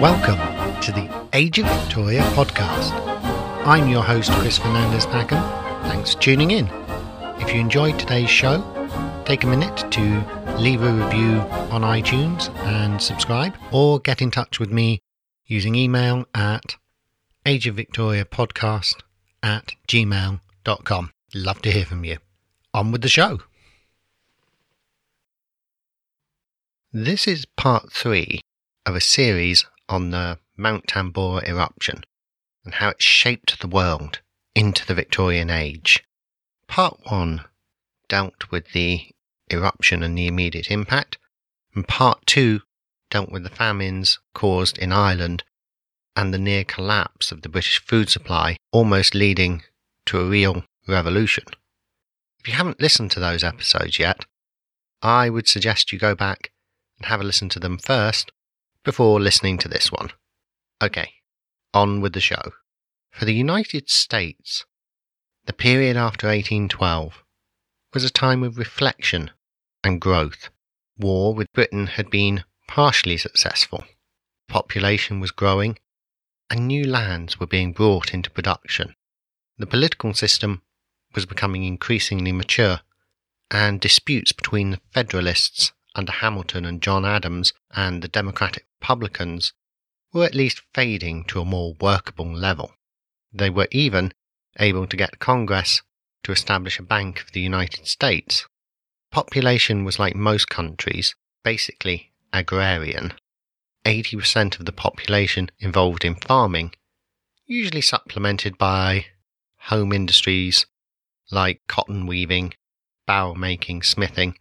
Welcome to the Age of Victoria podcast. I'm your host, Chris Fernandez Packham. Thanks for tuning in. If you enjoyed today's show, take a minute to leave a review on iTunes and subscribe, or get in touch with me using email at ageofvictoriapodcast at gmail.com. Love to hear from you. On with the show. This is part three of a series on the Mount Tambora eruption and how it shaped the world into the Victorian age. Part 1 dealt with the eruption and the immediate impact, and Part 2 dealt with the famines caused in Ireland and the near collapse of the British food supply, almost leading to a real revolution. If you haven't listened to those episodes yet, I would suggest you go back and have a listen to them first before listening to this one. Okay, on with the show. For the United States, the period after 1812 was a time of reflection and growth. War with Britain had been partially successful. Population was growing, and new lands were being brought into production. The political system was becoming increasingly mature, and disputes between the Federalists under Hamilton and John Adams and the Democratic Republicans were at least fading to a more workable level. They were even able to get Congress to establish a Bank of the United States. Population was like most countries, basically agrarian. 80% of the population involved in farming, usually supplemented by home industries like cotton weaving, barrel making, smithing,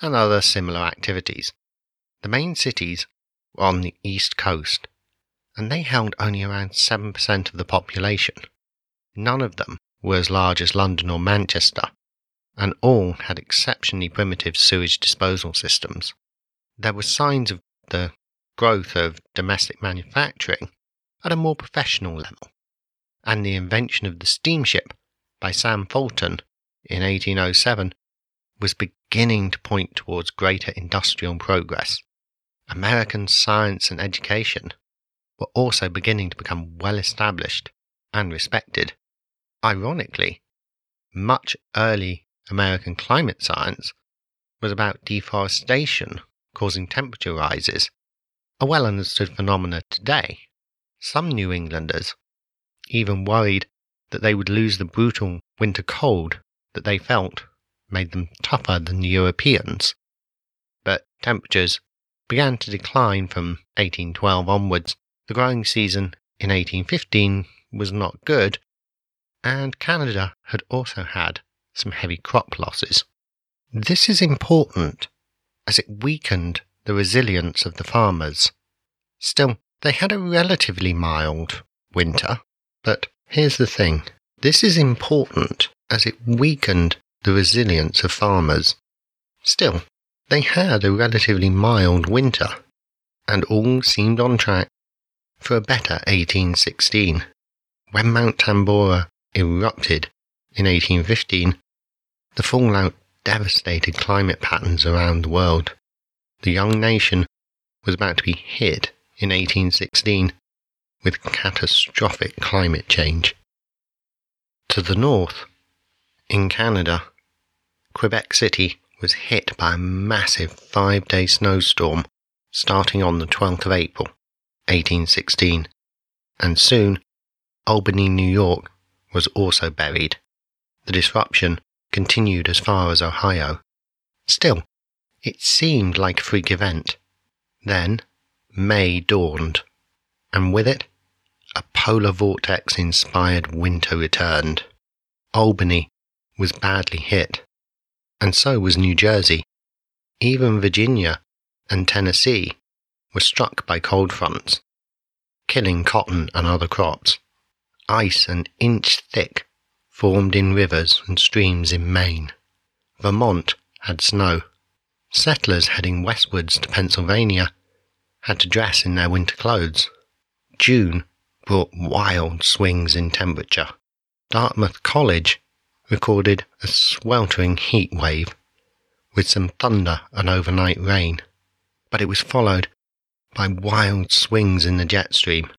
and other similar activities. The main cities were on the east coast, and they held only around 7% of the population. None of them were as large as London or Manchester, and all had exceptionally primitive sewage disposal systems. There were signs of the growth of domestic manufacturing at a more professional level, and the invention of the steamship by Sam Fulton in 1807 was beginning to point towards greater industrial progress. American science and education were also beginning to become well established and respected. Ironically, much early American climate science was about deforestation causing temperature rises, a well understood phenomenon today. Some New Englanders even worried that they would lose the brutal winter cold that they felt made them tougher than the Europeans. But temperatures began to decline from 1812 onwards. The growing season in 1815 was not good, and Canada had also had some heavy crop losses. This is important as it weakened the resilience of the farmers. Still, they had a relatively mild winter, but here's the thing this is important as it weakened the resilience of farmers. Still, they had a relatively mild winter, and all seemed on track for a better 1816. When Mount Tambora erupted in 1815, the fallout devastated climate patterns around the world. The young nation was about to be hit in 1816 with catastrophic climate change. To the north, in Canada, Quebec City was hit by a massive five day snowstorm starting on the 12th of April, 1816, and soon Albany, New York was also buried. The disruption continued as far as Ohio. Still, it seemed like a freak event. Then, May dawned, and with it, a polar vortex inspired winter returned. Albany was badly hit and so was New Jersey. Even Virginia and Tennessee were struck by cold fronts, killing cotton and other crops. Ice an inch thick formed in rivers and streams in Maine. Vermont had snow. Settlers heading westwards to Pennsylvania had to dress in their winter clothes. June brought wild swings in temperature. Dartmouth College recorded a sweltering heat wave, with some thunder and overnight rain. But it was followed by wild swings in the jet stream.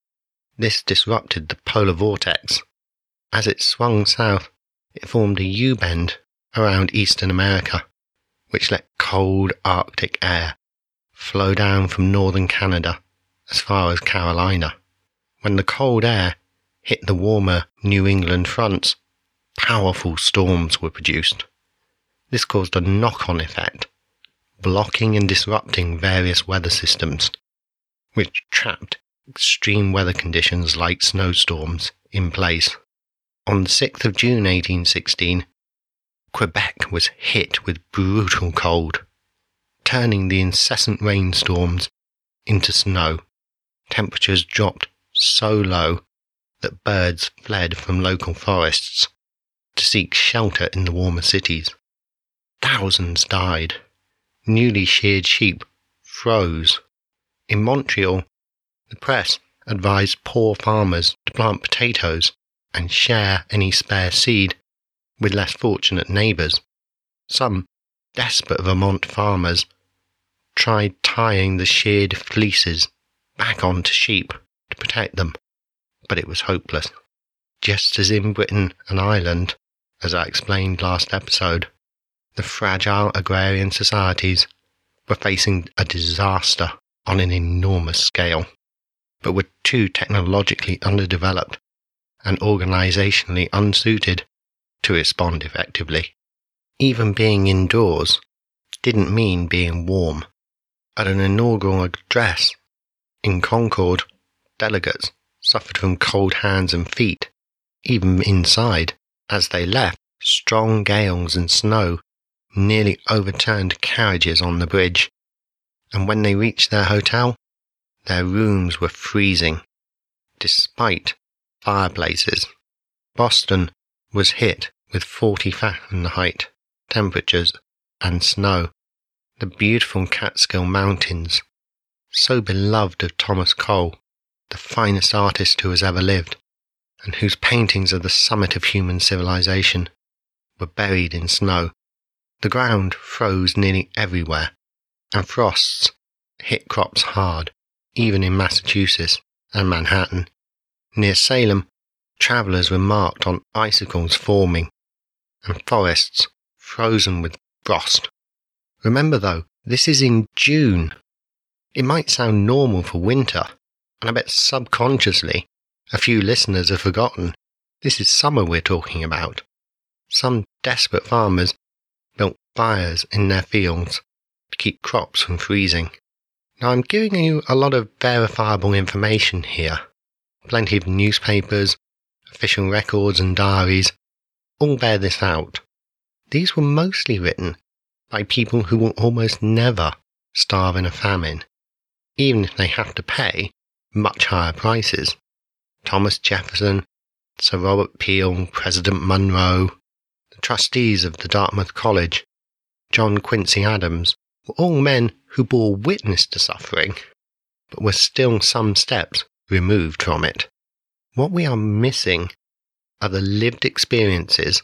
This disrupted the polar vortex. As it swung south, it formed a U bend around eastern America, which let cold Arctic air flow down from northern Canada as far as Carolina. When the cold air hit the warmer New England fronts, powerful storms were produced. This caused a knock on effect, blocking and disrupting various weather systems, which trapped extreme weather conditions like snowstorms in place. On the 6th of June 1816, Quebec was hit with brutal cold, turning the incessant rainstorms into snow. Temperatures dropped so low that birds fled from local forests to seek shelter in the warmer cities. Thousands died. Newly sheared sheep froze. In Montreal, the press advised poor farmers to plant potatoes and share any spare seed with less fortunate neighbours. Some desperate Vermont farmers tried tying the sheared fleeces back onto sheep to protect them, but it was hopeless. Just as in Britain and Ireland, as I explained last episode, the fragile agrarian societies were facing a disaster on an enormous scale, but were too technologically underdeveloped and organizationally unsuited to respond effectively. Even being indoors didn't mean being warm. At an inaugural address in Concord, delegates suffered from cold hands and feet, even inside. As they left, strong gales and snow nearly overturned carriages on the bridge, and when they reached their hotel, their rooms were freezing, despite fireplaces. Boston was hit with 40 Fahrenheit temperatures and snow. The beautiful Catskill Mountains, so beloved of Thomas Cole, the finest artist who has ever lived, and whose paintings are the summit of human civilization, were buried in snow. The ground froze nearly everywhere, and frosts hit crops hard, even in Massachusetts and Manhattan. Near Salem, travellers were marked on icicles forming and forests frozen with frost. Remember though, this is in June. It might sound normal for winter, and I bet subconsciously a few listeners have forgotten this is summer we're talking about. Some desperate farmers built fires in their fields to keep crops from freezing. Now I'm giving you a lot of verifiable information here. Plenty of newspapers, official records and diaries all bear this out. These were mostly written by people who will almost never starve in a famine, even if they have to pay much higher prices. Thomas Jefferson, Sir Robert Peel, President Monroe, the trustees of the Dartmouth College, John Quincy Adams, were all men who bore witness to suffering, but were still some steps removed from it. What we are missing are the lived experiences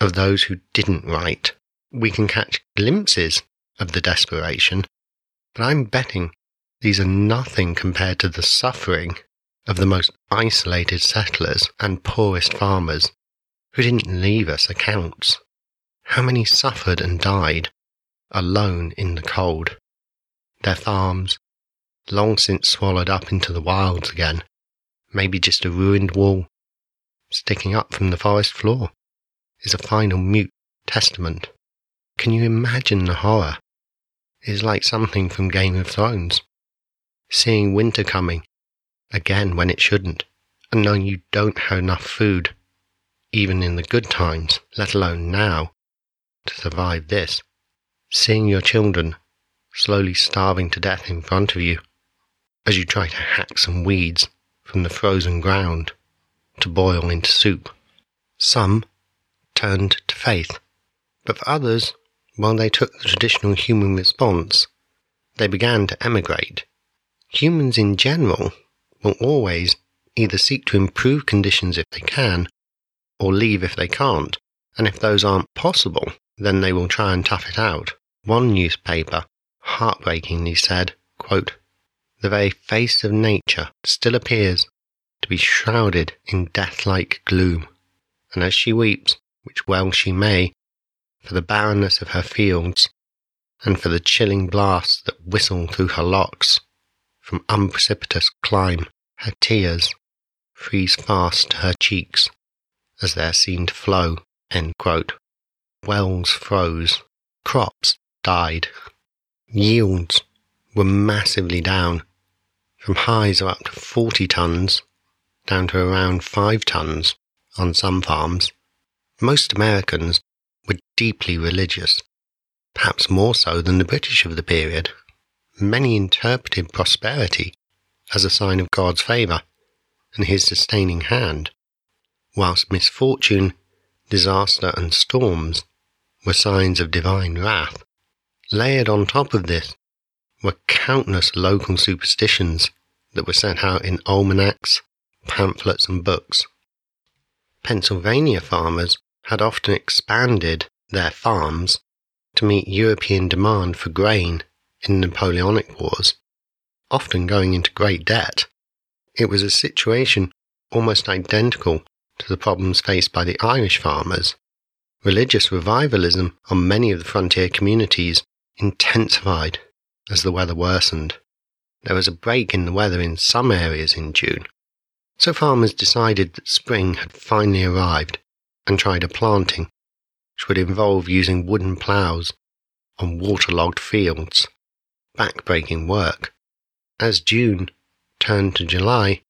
of those who didn't write. We can catch glimpses of the desperation, but I'm betting these are nothing compared to the suffering of the most isolated settlers and poorest farmers who didn't leave us accounts. How many suffered and died alone in the cold? Their farms, long since swallowed up into the wilds again, maybe just a ruined wall sticking up from the forest floor, is a final mute testament. Can you imagine the horror? It is like something from Game of Thrones. Seeing winter coming, again when it shouldn't, and knowing you don't have enough food, even in the good times, let alone now, to survive this. Seeing your children slowly starving to death in front of you as you try to hack some weeds from the frozen ground to boil into soup. Some turned to faith, but for others, while they took the traditional human response, they began to emigrate. Humans in general will always either seek to improve conditions if they can, or leave if they can't, and if those aren't possible, then they will try and tough it out. One newspaper heartbreakingly said, quote, The very face of nature still appears to be shrouded in death like gloom, and as she weeps, which well she may, for the barrenness of her fields, and for the chilling blasts that whistle through her locks, from unprecipitous clime, her tears freeze fast to her cheeks as they're seen to flow. Wells froze, crops died, yields were massively down, from highs of up to 40 tons down to around 5 tons on some farms. Most Americans were deeply religious, perhaps more so than the British of the period. Many interpreted prosperity as a sign of God's favour and his sustaining hand, whilst misfortune, disaster, and storms were signs of divine wrath. Layered on top of this were countless local superstitions that were set out in almanacs, pamphlets, and books. Pennsylvania farmers had often expanded their farms to meet European demand for grain in the Napoleonic Wars, often going into great debt. It was a situation almost identical to the problems faced by the Irish farmers. Religious revivalism on many of the frontier communities intensified as the weather worsened. There was a break in the weather in some areas in June, so farmers decided that spring had finally arrived and tried a planting, which would involve using wooden ploughs on waterlogged fields. Backbreaking work. As June turned to July,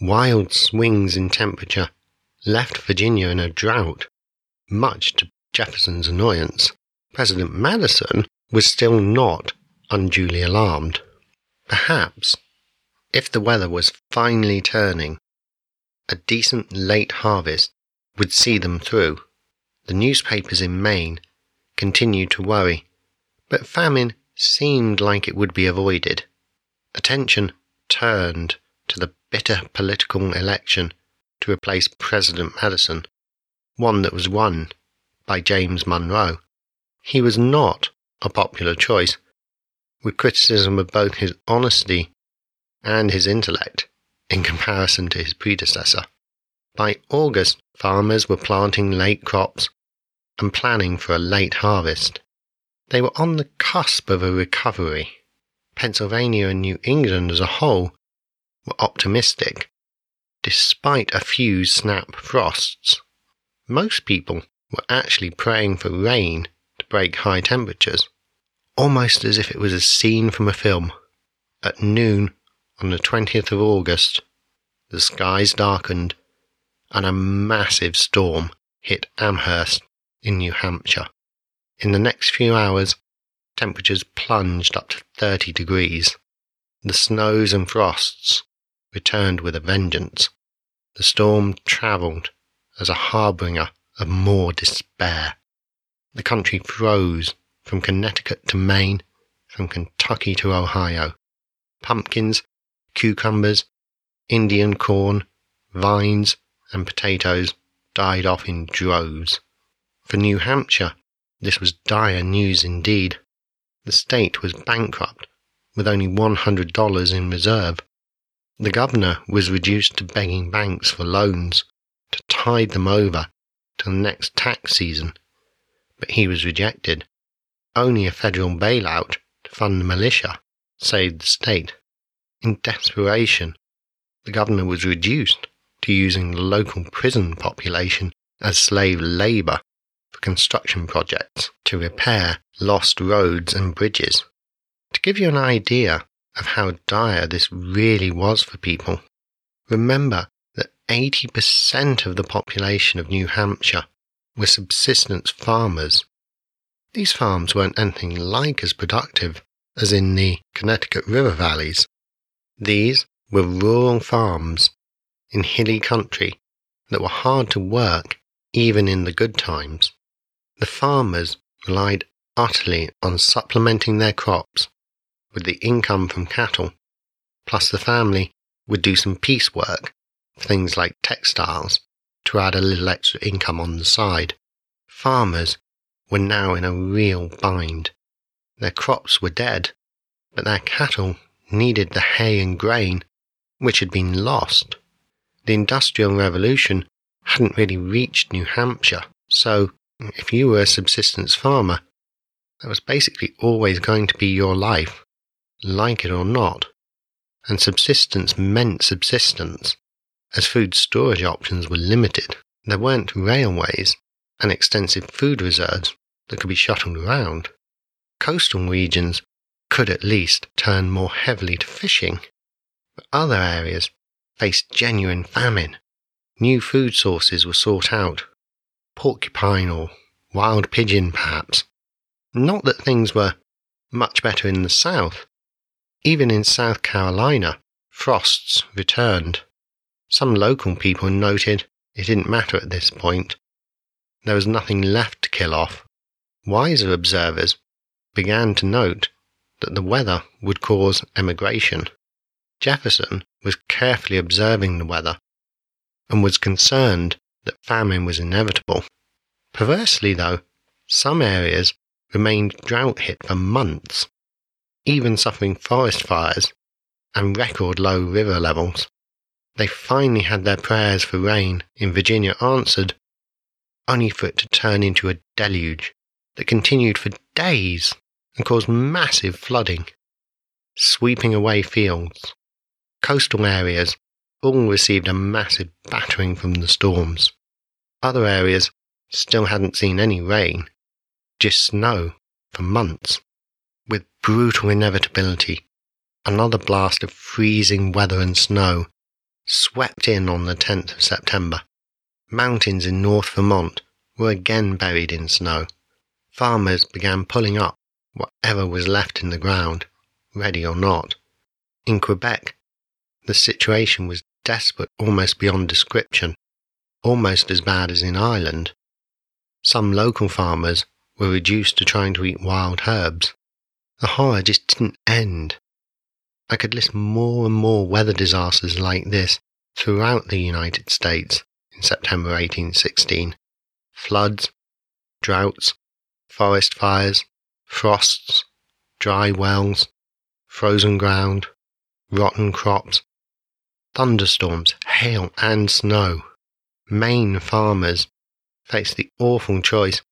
wild swings in temperature left Virginia in a drought, much to Jefferson's annoyance. President Madison was still not unduly alarmed. Perhaps, if the weather was finally turning, a decent late harvest would see them through. The newspapers in Maine continued to worry, but famine seemed like it would be avoided. Attention turned to the bitter political election to replace President Madison, one that was won by James Monroe. He was not a popular choice, with criticism of both his honesty and his intellect in comparison to his predecessor. By August, farmers were planting late crops and planning for a late harvest. They were on the cusp of a recovery. Pennsylvania and New England as a whole were optimistic, despite a few snap frosts. Most people were actually praying for rain to break high temperatures, almost as if it was a scene from a film. At noon on the 20th of August, the skies darkened and a massive storm hit Amherst in New Hampshire. In the next few hours, temperatures plunged up to 30 degrees. The snows and frosts returned with a vengeance. The storm travelled as a harbinger of more despair. The country froze from Connecticut to Maine, from Kentucky to Ohio. Pumpkins, cucumbers, Indian corn, vines, and potatoes died off in droves. For New Hampshire, this was dire news indeed. The state was bankrupt, with only $100 in reserve. The governor was reduced to begging banks for loans to tide them over till the next tax season, but he was rejected. Only a federal bailout to fund the militia saved the state. In desperation, the governor was reduced to using the local prison population as slave labour for construction projects to repair lost roads and bridges. To give you an idea of how dire this really was for people, remember that 80% of the population of New Hampshire were subsistence farmers. These farms weren't anything like as productive as in the Connecticut river valleys. These were rural farms in hilly country that were hard to work even in the good times. The farmers relied utterly on supplementing their crops with the income from cattle, plus the family would do some piecework, things like textiles, to add a little extra income on the side. Farmers were now in a real bind. Their crops were dead, but their cattle needed the hay and grain which had been lost. The Industrial Revolution hadn't really reached New Hampshire, so if you were a subsistence farmer, that was basically always going to be your life, like it or not. And subsistence meant subsistence, as food storage options were limited. There weren't railways and extensive food reserves that could be shuttled around. Coastal regions could at least turn more heavily to fishing, but other areas faced genuine famine. New food sources were sought out porcupine or wild pigeon, perhaps. Not that things were much better in the south. Even in South Carolina, frosts returned. Some local people noted it didn't matter at this point. There was nothing left to kill off. Wiser observers began to note that the weather would cause emigration. Jefferson was carefully observing the weather and was concerned that famine was inevitable. Perversely, though, some areas remained drought hit for months, even suffering forest fires and record low river levels. They finally had their prayers for rain in Virginia answered, only for it to turn into a deluge that continued for days and caused massive flooding, sweeping away fields. Coastal areas all received a massive battering from the storms. Other areas still hadn't seen any rain, just snow for months. With brutal inevitability, another blast of freezing weather and snow swept in on the 10th of September. Mountains in North Vermont were again buried in snow. Farmers began pulling up whatever was left in the ground, ready or not. In Quebec, the situation was desperate almost beyond description, almost as bad as in Ireland. Some local farmers were reduced to trying to eat wild herbs. The horror just didn't end. I could list more and more weather disasters like this throughout the United States in September 1816 floods, droughts, forest fires, frosts, dry wells, frozen ground, rotten crops, thunderstorms, hail, and snow. Maine farmers face the awful choice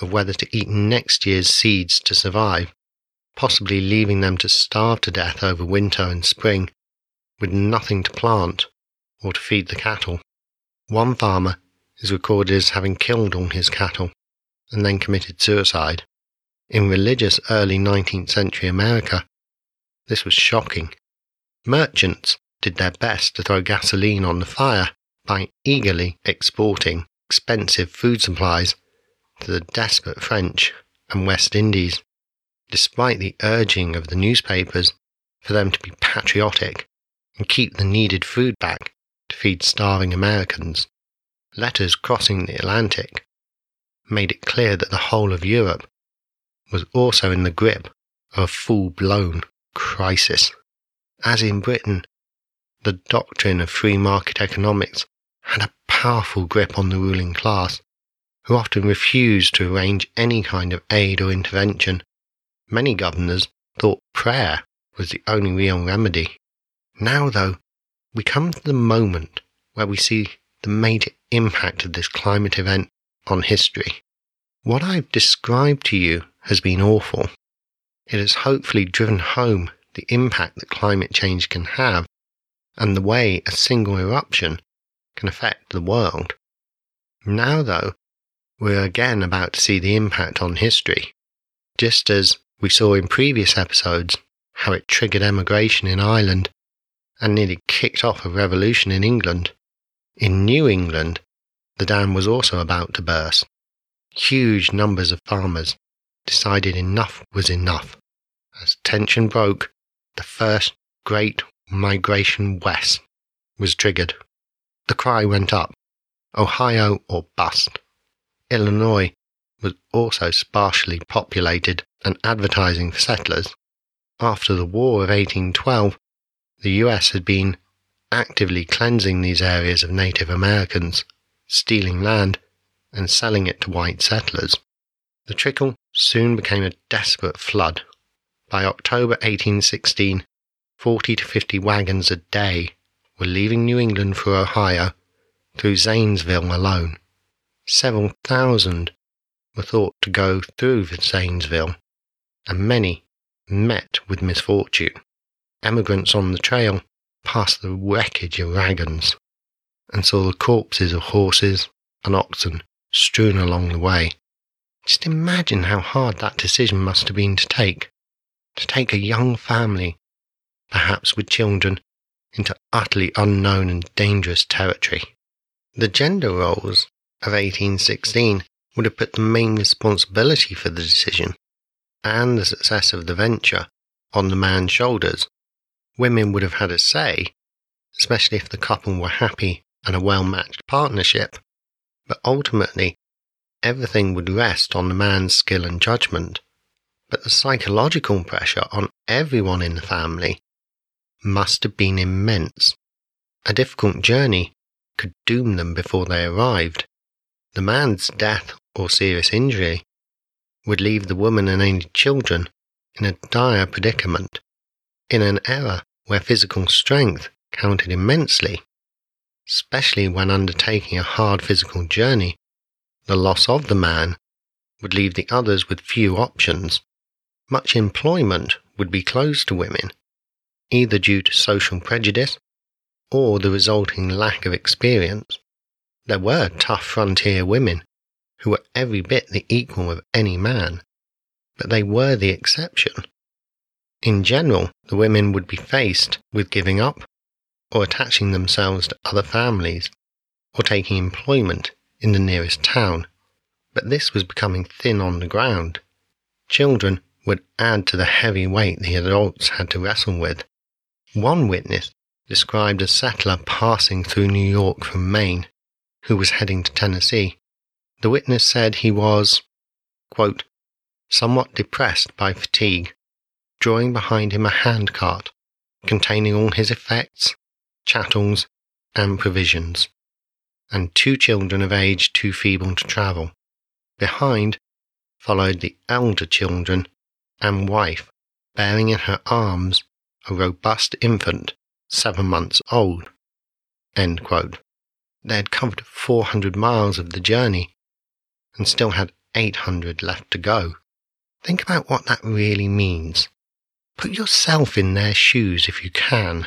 of whether to eat next year's seeds to survive, possibly leaving them to starve to death over winter and spring with nothing to plant or to feed the cattle. One farmer is recorded as having killed all his cattle and then committed suicide. In religious early 19th century America, this was shocking. Merchants did their best to throw gasoline on the fire by eagerly exporting expensive food supplies to the desperate French and West Indies, despite the urging of the newspapers for them to be patriotic and keep the needed food back to feed starving Americans. Letters crossing the Atlantic made it clear that the whole of Europe was also in the grip of a full blown crisis. As in Britain, the doctrine of free market economics had a powerful grip on the ruling class, who often refused to arrange any kind of aid or intervention. Many governors thought prayer was the only real remedy. Now, though, we come to the moment where we see the major impact of this climate event on history. What I've described to you has been awful. It has hopefully driven home the impact that climate change can have and the way a single eruption can affect the world. Now, though, we're again about to see the impact on history. Just as we saw in previous episodes how it triggered emigration in Ireland and nearly kicked off a revolution in England, in New England, the dam was also about to burst. Huge numbers of farmers decided enough was enough. As tension broke, the first great migration west was triggered. The cry went up Ohio or bust. Illinois was also sparsely populated and advertising for settlers. After the War of 1812, the US had been actively cleansing these areas of Native Americans, stealing land, and selling it to white settlers. The trickle soon became a desperate flood. By October 1816, 40 to 50 wagons a day were leaving New England for Ohio through Zanesville alone. Several thousand were thought to go through Zanesville, and many met with misfortune. Emigrants on the trail passed the wreckage of wagons and saw the corpses of horses and oxen strewn along the way. Just imagine how hard that decision must have been to take. To take a young family, perhaps with children, into utterly unknown and dangerous territory. The gender roles of 1816 would have put the main responsibility for the decision and the success of the venture on the man's shoulders. Women would have had a say, especially if the couple were happy and a well matched partnership, but ultimately everything would rest on the man's skill and judgment. But the psychological pressure on everyone in the family must have been immense. A difficult journey could doom them before they arrived. The man's death or serious injury would leave the woman and any children in a dire predicament, in an era where physical strength counted immensely, especially when undertaking a hard physical journey. The loss of the man would leave the others with few options. Much employment would be closed to women, either due to social prejudice or the resulting lack of experience. There were tough frontier women who were every bit the equal of any man, but they were the exception. In general, the women would be faced with giving up, or attaching themselves to other families, or taking employment in the nearest town. But this was becoming thin on the ground. Children would add to the heavy weight the adults had to wrestle with. One witness described a settler passing through New York from Maine who was heading to Tennessee. The witness said he was, quote, somewhat depressed by fatigue, drawing behind him a handcart containing all his effects, chattels, and provisions, and two children of age too feeble to travel. Behind followed the elder children and wife, bearing in her arms a robust infant seven months old. They had covered 400 miles of the journey and still had 800 left to go. Think about what that really means. Put yourself in their shoes if you can.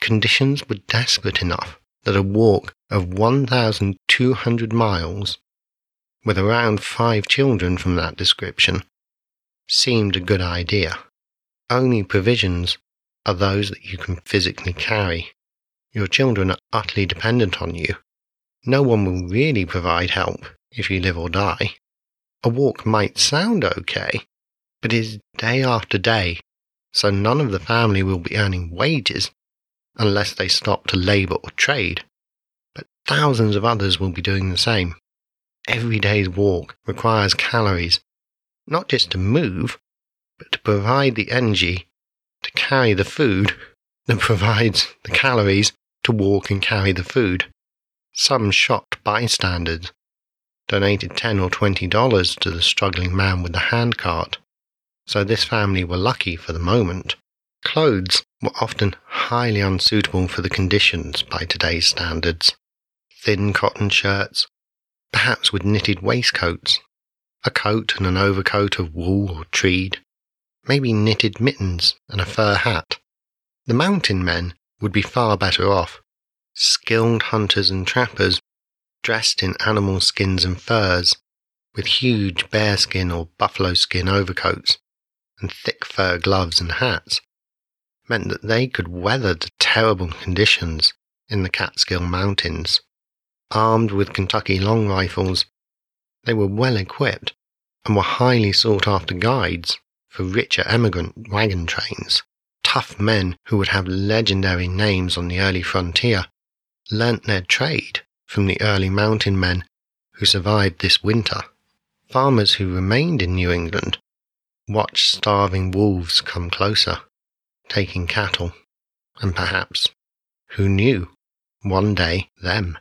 Conditions were desperate enough that a walk of 1,200 miles, with around five children from that description, seemed a good idea. Only provisions are those that you can physically carry. Your children are utterly dependent on you. No one will really provide help if you live or die. A walk might sound okay, but it is day after day, so none of the family will be earning wages unless they stop to labour or trade. But thousands of others will be doing the same. Every day's walk requires calories, not just to move, but to provide the energy carry the food that provides the calories to walk and carry the food. Some shocked bystanders donated ten or twenty dollars to the struggling man with the handcart, so this family were lucky for the moment. Clothes were often highly unsuitable for the conditions by today's standards. Thin cotton shirts, perhaps with knitted waistcoats, a coat and an overcoat of wool or tweed, maybe knitted mittens and a fur hat. The mountain men would be far better off. Skilled hunters and trappers, dressed in animal skins and furs, with huge bearskin or buffalo skin overcoats and thick fur gloves and hats, meant that they could weather the terrible conditions in the Catskill Mountains. Armed with Kentucky long rifles, they were well equipped and were highly sought after guides for richer emigrant wagon trains. Tough men who would have legendary names on the early frontier learnt their trade from the early mountain men who survived this winter. Farmers who remained in New England watched starving wolves come closer, taking cattle, and perhaps, who knew, one day them.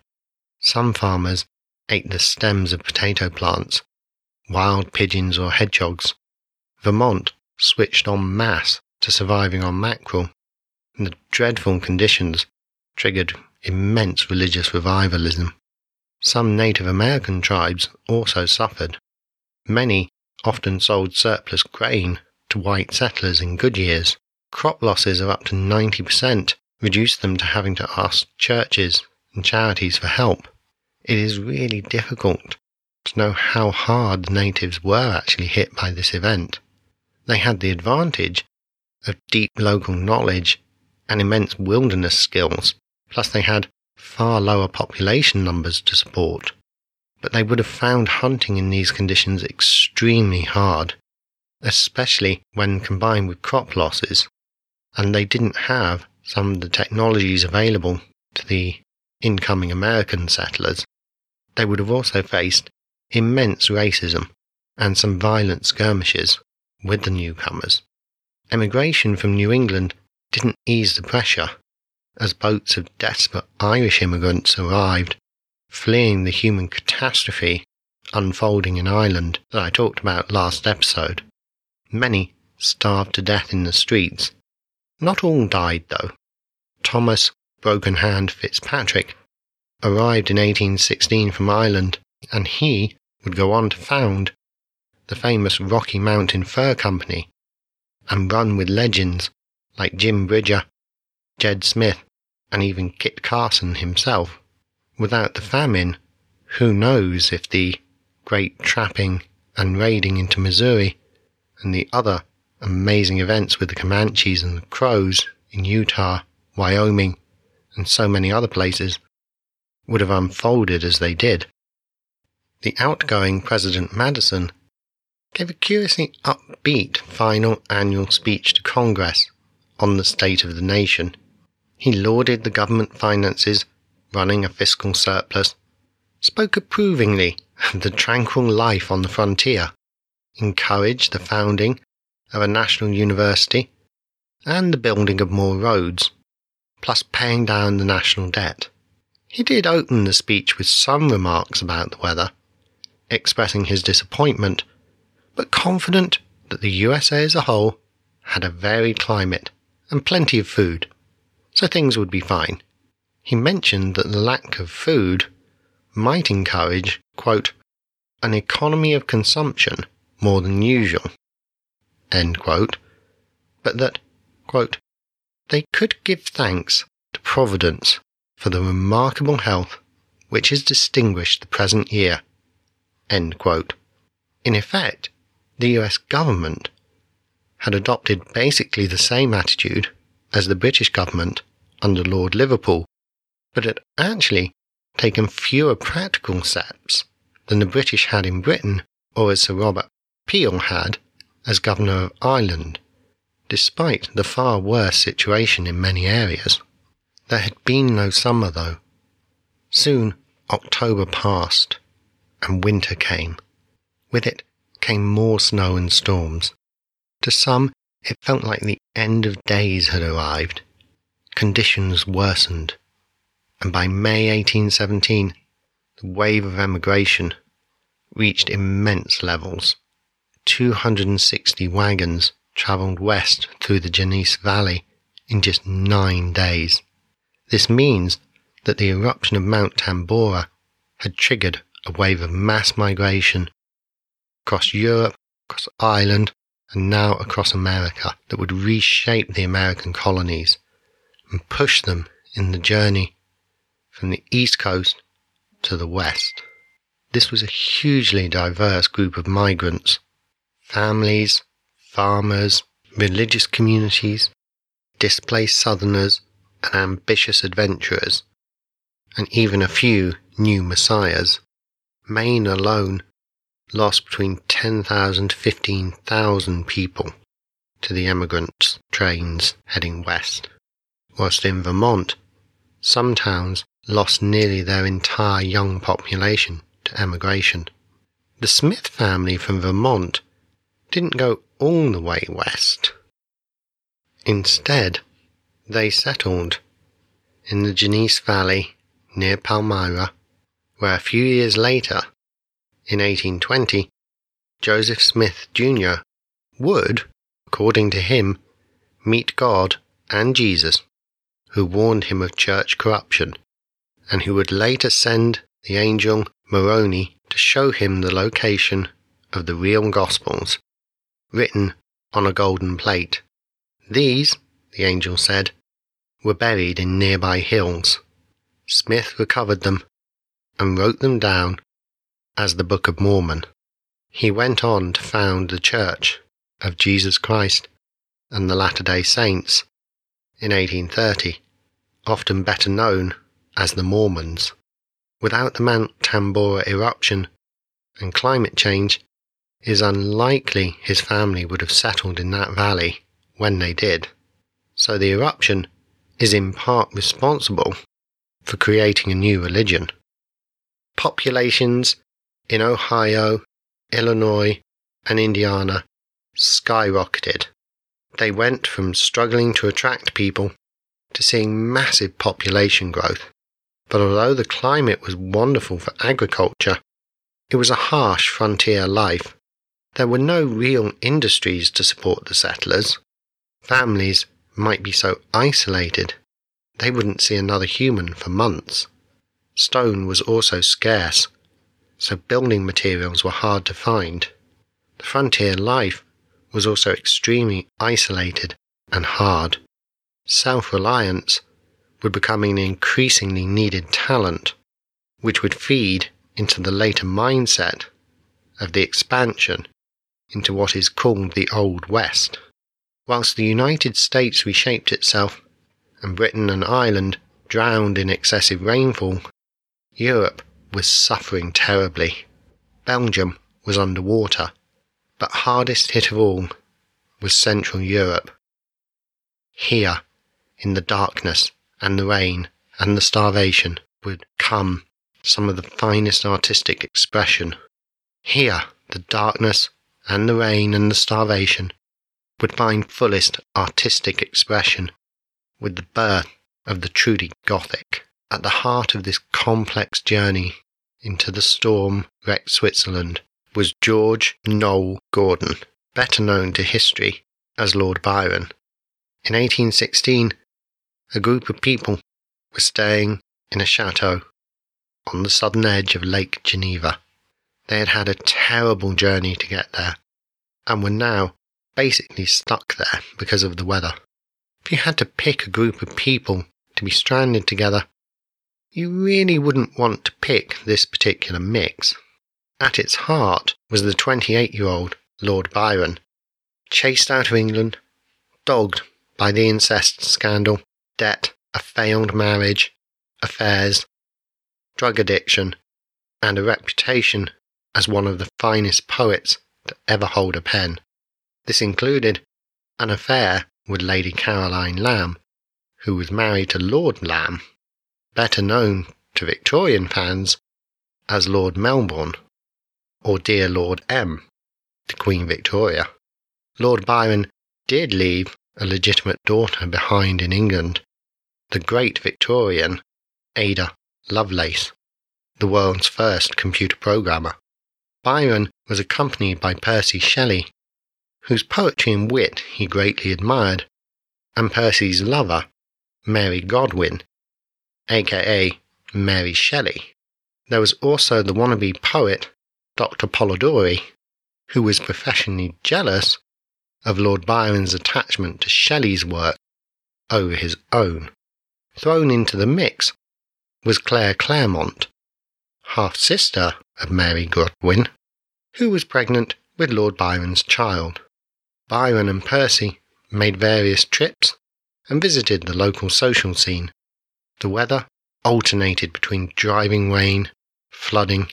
Some farmers ate the stems of potato plants wild pigeons or hedgehogs. Vermont switched en masse to surviving on mackerel, and the dreadful conditions triggered immense religious revivalism. Some Native American tribes also suffered. Many often sold surplus grain to white settlers in good years. Crop losses of up to 90% reduced them to having to ask churches and charities for help. It is really difficult to know how hard the natives were actually hit by this event. They had the advantage of deep local knowledge and immense wilderness skills, plus they had far lower population numbers to support. But they would have found hunting in these conditions extremely hard, especially when combined with crop losses, and they didn't have some of the technologies available to the incoming American settlers. They would have also faced immense racism and some violent skirmishes with the newcomers. Emigration from New England didn't ease the pressure as boats of desperate Irish immigrants arrived, fleeing the human catastrophe unfolding in Ireland that I talked about last episode. Many starved to death in the streets. Not all died, though. Thomas Broken Hand Fitzpatrick arrived in 1816 from Ireland, and he would go on to found the famous Rocky Mountain Fur Company and run with legends like Jim Bridger, Jed Smith, and even Kit Carson himself. Without the famine, who knows if the great trapping and raiding into Missouri and the other amazing events with the Comanches and the Crows in Utah, Wyoming, and so many other places would have unfolded as they did. The outgoing President Madison gave a curiously upbeat final annual speech to Congress on the state of the nation. He lauded the government finances, running a fiscal surplus, spoke approvingly of the tranquil life on the frontier, encouraged the founding of a national university and the building of more roads, plus paying down the national debt. He did open the speech with some remarks about the weather, expressing his disappointment, but confident that the USA as a whole had a varied climate and plenty of food so things would be fine. He mentioned that the lack of food might encourage, quote, an economy of consumption more than usual, end quote, but that, quote, they could give thanks to Providence for the remarkable health which has distinguished the present year. In effect, the US government had adopted basically the same attitude as the British government under Lord Liverpool, but had actually taken fewer practical steps than the British had in Britain or as Sir Robert Peel had as Governor of Ireland, despite the far worse situation in many areas. There had been no summer, though. Soon October passed, and winter came. With it came more snow and storms. To some, it felt like the end of days had arrived. Conditions worsened, and by May 1817, the wave of emigration reached immense levels. 260 wagons travelled west through the Genesee Valley in just nine days. This means that the eruption of Mount Tambora had triggered a wave of mass migration across Europe, across Ireland, and now across America that would reshape the American colonies and push them in the journey from the East Coast to the West. This was a hugely diverse group of migrants families, farmers, religious communities, displaced Southerners, and ambitious adventurers, and even a few new messiahs. Maine alone lost between 10,000 to 15,000 people to the emigrants' trains heading west, whilst in Vermont, some towns lost nearly their entire young population to emigration. The Smith family from Vermont didn't go all the way west. Instead, they settled in the Genesee Valley near Palmyra, where a few years later in 1820, Joseph Smith Jr., would, according to him, meet God and Jesus, who warned him of church corruption, and who would later send the angel Moroni to show him the location of the real Gospels, written on a golden plate. These, the angel said, were buried in nearby hills. Smith recovered them and wrote them down as the Book of Mormon. He went on to found the Church of Jesus Christ and the Latter day Saints in 1830, often better known as the Mormons. Without the Mount Tambora eruption and climate change, it is unlikely his family would have settled in that valley when they did. So the eruption is in part responsible for creating a new religion. Populations in Ohio, Illinois, and Indiana skyrocketed. They went from struggling to attract people to seeing massive population growth. But although the climate was wonderful for agriculture, it was a harsh frontier life. There were no real industries to support the settlers. Families might be so isolated they wouldn't see another human for months. Stone was also scarce, so building materials were hard to find. The frontier life was also extremely isolated and hard. Self reliance would become an increasingly needed talent, which would feed into the later mindset of the expansion into what is called the Old West. Whilst the United States reshaped itself and Britain and Ireland drowned in excessive rainfall, Europe was suffering terribly. Belgium was under water, but hardest hit of all was Central Europe. Here, in the darkness and the rain and the starvation, would come some of the finest artistic expression. Here, the darkness and the rain and the starvation would find fullest artistic expression with the birth of the truly Gothic. At the heart of this complex journey into the storm wrecked Switzerland was George Noel Gordon, better known to history as Lord Byron. In 1816, a group of people were staying in a chateau on the southern edge of Lake Geneva. They had had a terrible journey to get there and were now basically stuck there because of the weather. If you had to pick a group of people to be stranded together, you really wouldn't want to pick this particular mix. At its heart was the 28 year old Lord Byron, chased out of England, dogged by the incest scandal, debt, a failed marriage, affairs, drug addiction, and a reputation as one of the finest poets to ever hold a pen. This included an affair with Lady Caroline Lamb, who was married to Lord Lamb, better known to Victorian fans as Lord Melbourne or Dear Lord M to Queen Victoria. Lord Byron did leave a legitimate daughter behind in England, the great Victorian Ada Lovelace, the world's first computer programmer. Byron was accompanied by Percy Shelley, whose poetry and wit he greatly admired, and Percy's lover, Mary Godwin, aka Mary Shelley. There was also the wannabe poet, Dr. Polidori, who was professionally jealous of Lord Byron's attachment to Shelley's work over his own. Thrown into the mix was Claire Clairmont, half sister of Mary Godwin, who was pregnant with Lord Byron's child. Byron and Percy made various trips and visited the local social scene. The weather alternated between driving rain, flooding,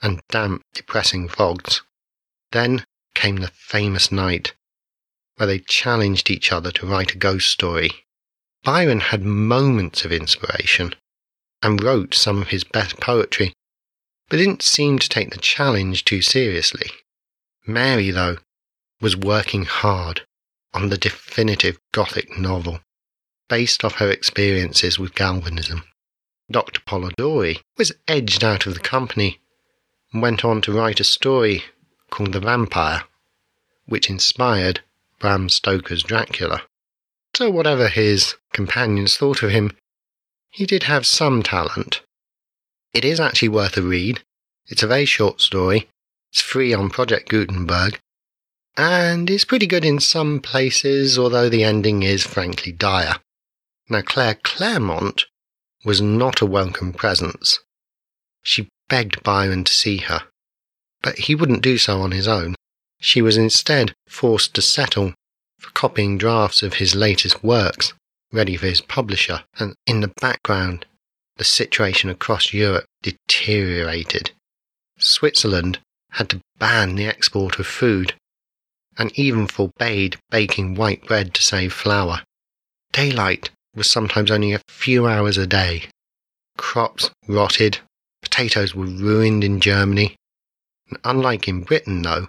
and damp, depressing fogs. Then came the famous night, where they challenged each other to write a ghost story. Byron had moments of inspiration and wrote some of his best poetry, but didn't seem to take the challenge too seriously. Mary, though, was working hard on the definitive Gothic novel, based off her experiences with galvanism. Dr. Polidori was edged out of the company and went on to write a story called The Vampire, which inspired Bram Stoker's Dracula. So, whatever his companions thought of him, he did have some talent. It is actually worth a read. It's a very short story. It's free on Project Gutenberg. And is pretty good in some places, although the ending is frankly dire. Now, Claire Clairmont was not a welcome presence. She begged Byron to see her, but he wouldn't do so on his own. She was instead forced to settle for copying drafts of his latest works, ready for his publisher, and in the background, the situation across Europe deteriorated. Switzerland had to ban the export of food and even forbade baking white bread to save flour. Daylight was sometimes only a few hours a day. Crops rotted, potatoes were ruined in Germany. And unlike in Britain, though,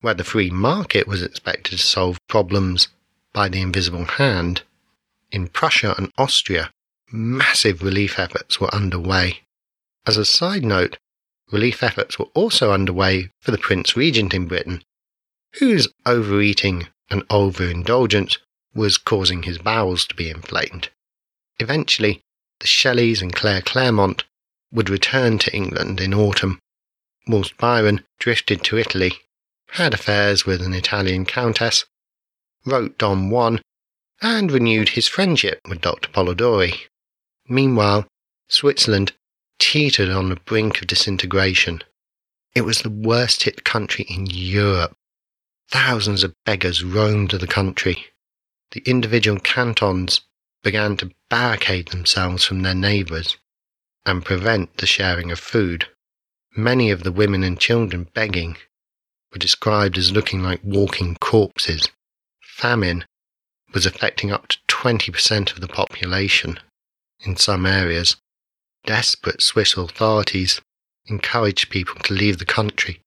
where the free market was expected to solve problems by the invisible hand, in Prussia and Austria, massive relief efforts were underway. As a side note, relief efforts were also underway for the Prince Regent in Britain, whose overeating and overindulgence was causing his bowels to be inflamed. Eventually, the Shelleys and Claire Clairmont would return to England in autumn, whilst Byron drifted to Italy, had affairs with an Italian countess, wrote Don Juan, and renewed his friendship with Dr. Polidori. Meanwhile, Switzerland teetered on the brink of disintegration. It was the worst hit country in Europe. Thousands of beggars roamed the country. The individual cantons began to barricade themselves from their neighbours and prevent the sharing of food. Many of the women and children begging were described as looking like walking corpses. Famine was affecting up to 20% of the population in some areas. Desperate Swiss authorities encouraged people to leave the country,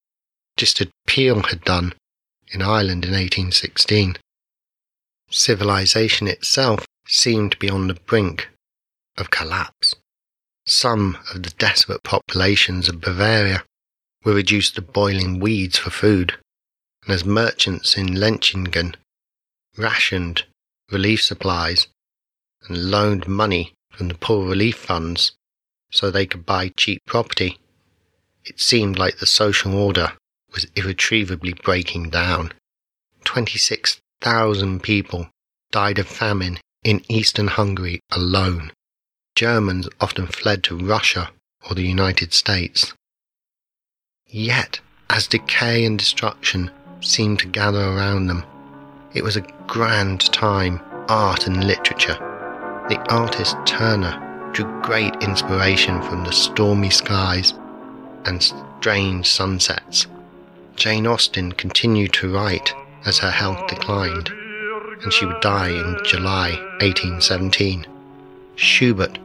just as Peel had done in Ireland in 1816. Civilization itself seemed to be on the brink of collapse. Some of the desperate populations of Bavaria were reduced to boiling weeds for food, and as merchants in Lenchingen rationed relief supplies and loaned money from the poor relief funds so they could buy cheap property, it seemed like the social order was irretrievably breaking down. 26,000 people died of famine in eastern Hungary alone. Germans often fled to Russia or the United States. Yet, as decay and destruction seemed to gather around them, it was a grand time, art and literature. The artist Turner drew great inspiration from the stormy skies and strange sunsets. Jane Austen continued to write as her health declined, and she would die in July 1817. Schubert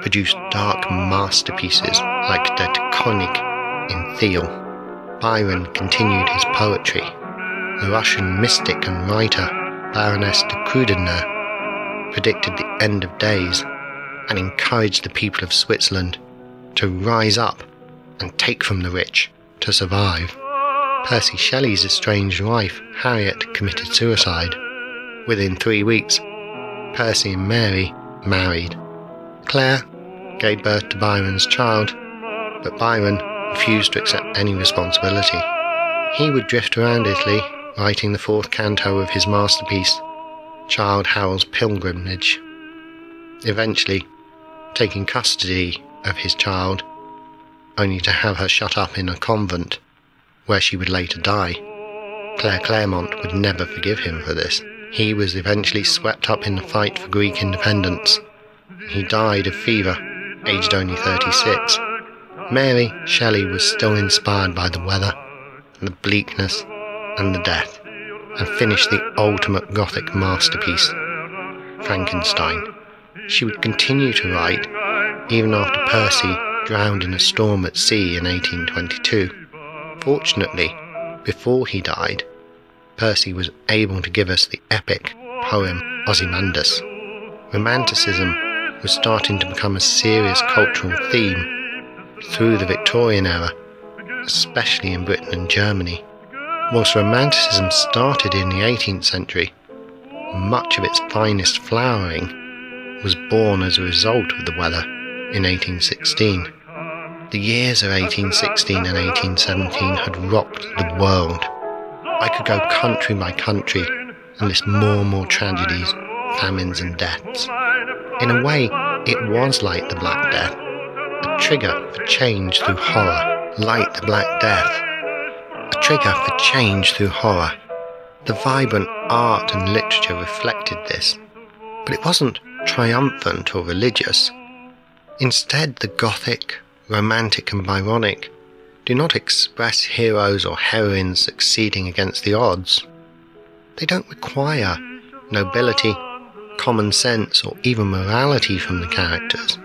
produced dark masterpieces like Der König in Thule. Byron continued his poetry. The Russian mystic and writer Baroness de Krüdener predicted the end of days and encouraged the people of Switzerland to rise up and take from the rich to survive. Percy Shelley's estranged wife, Harriet, committed suicide. Within three weeks, Percy and Mary married. Claire gave birth to Byron's child, but Byron refused to accept any responsibility. He would drift around Italy, writing the fourth canto of his masterpiece, Childe Harold's Pilgrimage. Eventually, taking custody of his child, only to have her shut up in a convent, where she would later die. Claire Clairmont would never forgive him for this. He was eventually swept up in the fight for Greek independence. He died of fever, aged only 36. Mary Shelley was still inspired by the weather, the bleakness, and the death, and finished the ultimate Gothic masterpiece, Frankenstein. She would continue to write even after Percy drowned in a storm at sea in 1822. Fortunately, before he died, Percy was able to give us the epic poem Ozymandias. Romanticism was starting to become a serious cultural theme through the Victorian era, especially in Britain and Germany. Whilst Romanticism started in the 18th century, much of its finest flowering was born as a result of the weather in 1816. The years of 1816 and 1817 had rocked the world. I could go country by country and list more and more tragedies, famines, and deaths. In a way, it was like the Black Death, a trigger for change through horror, like the Black Death, a trigger for change through horror. The vibrant art and literature reflected this, but it wasn't triumphant or religious. Instead, the Gothic, romantic, and Byronic do not express heroes or heroines succeeding against the odds. They don't require nobility, common sense, or even morality from the characters.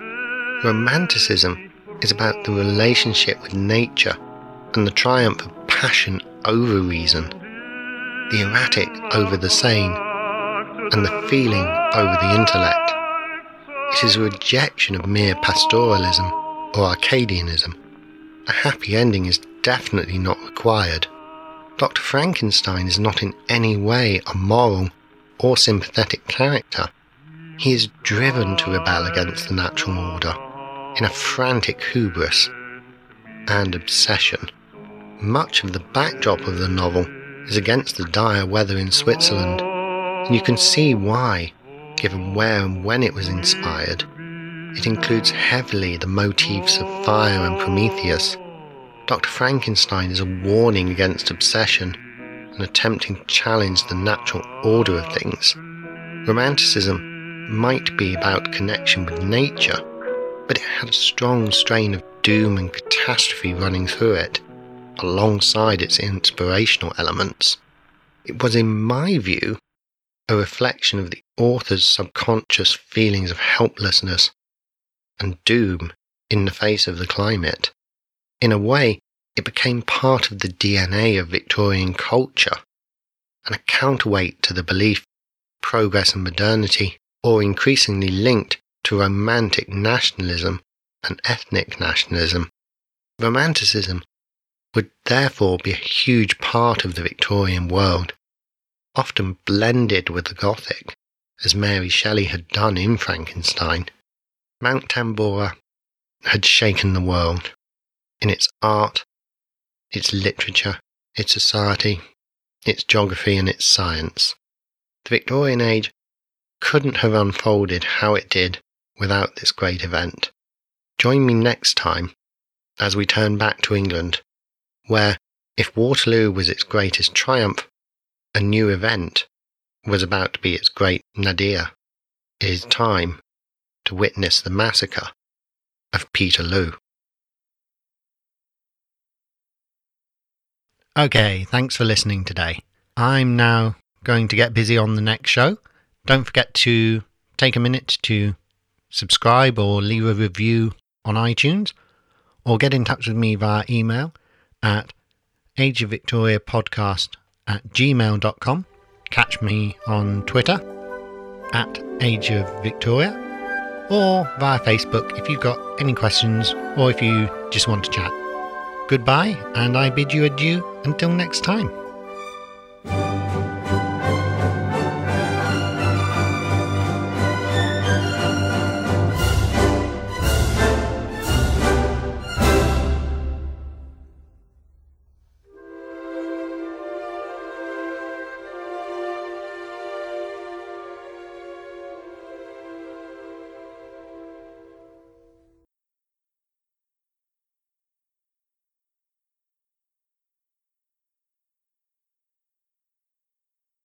Romanticism is about the relationship with nature and the triumph of passion over reason, the erratic over the sane, and the feeling over the intellect. It is a rejection of mere pastoralism or Arcadianism. A happy ending is definitely not required. Dr. Frankenstein is not in any way a moral or sympathetic character. He is driven to rebel against the natural order in a frantic hubris and obsession. Much of the backdrop of the novel is against the dire weather in Switzerland, and you can see why, given where and when it was inspired. It includes heavily the motifs of fire and Prometheus, Dr. Frankenstein is a warning against obsession and attempting to challenge the natural order of things. Romanticism might be about connection with nature, but it had a strong strain of doom and catastrophe running through it, alongside its inspirational elements. It was, in my view, a reflection of the author's subconscious feelings of helplessness and doom in the face of the climate. In a way, it became part of the DNA of Victorian culture and a counterweight to the belief progress and modernity, or increasingly linked to romantic nationalism and ethnic nationalism. Romanticism would therefore be a huge part of the Victorian world, often blended with the Gothic, as Mary Shelley had done in Frankenstein. Mount Tambora had shaken the world in its art, its literature, its society, its geography, and its science. The Victorian age couldn't have unfolded how it did without this great event. Join me next time as we turn back to England, where, if Waterloo was its greatest triumph, a new event was about to be its great nadir. It is time to witness the massacre of Peterloo. Okay, thanks for listening today. I'm now going to get busy on the next show. Don't forget to take a minute to subscribe or leave a review on iTunes or get in touch with me via email at ageofvictoriapodcast at gmail.com. Catch me on Twitter at Age of Victoria or via Facebook if you've got any questions or if you just want to chat. Goodbye, and I bid you adieu until next time.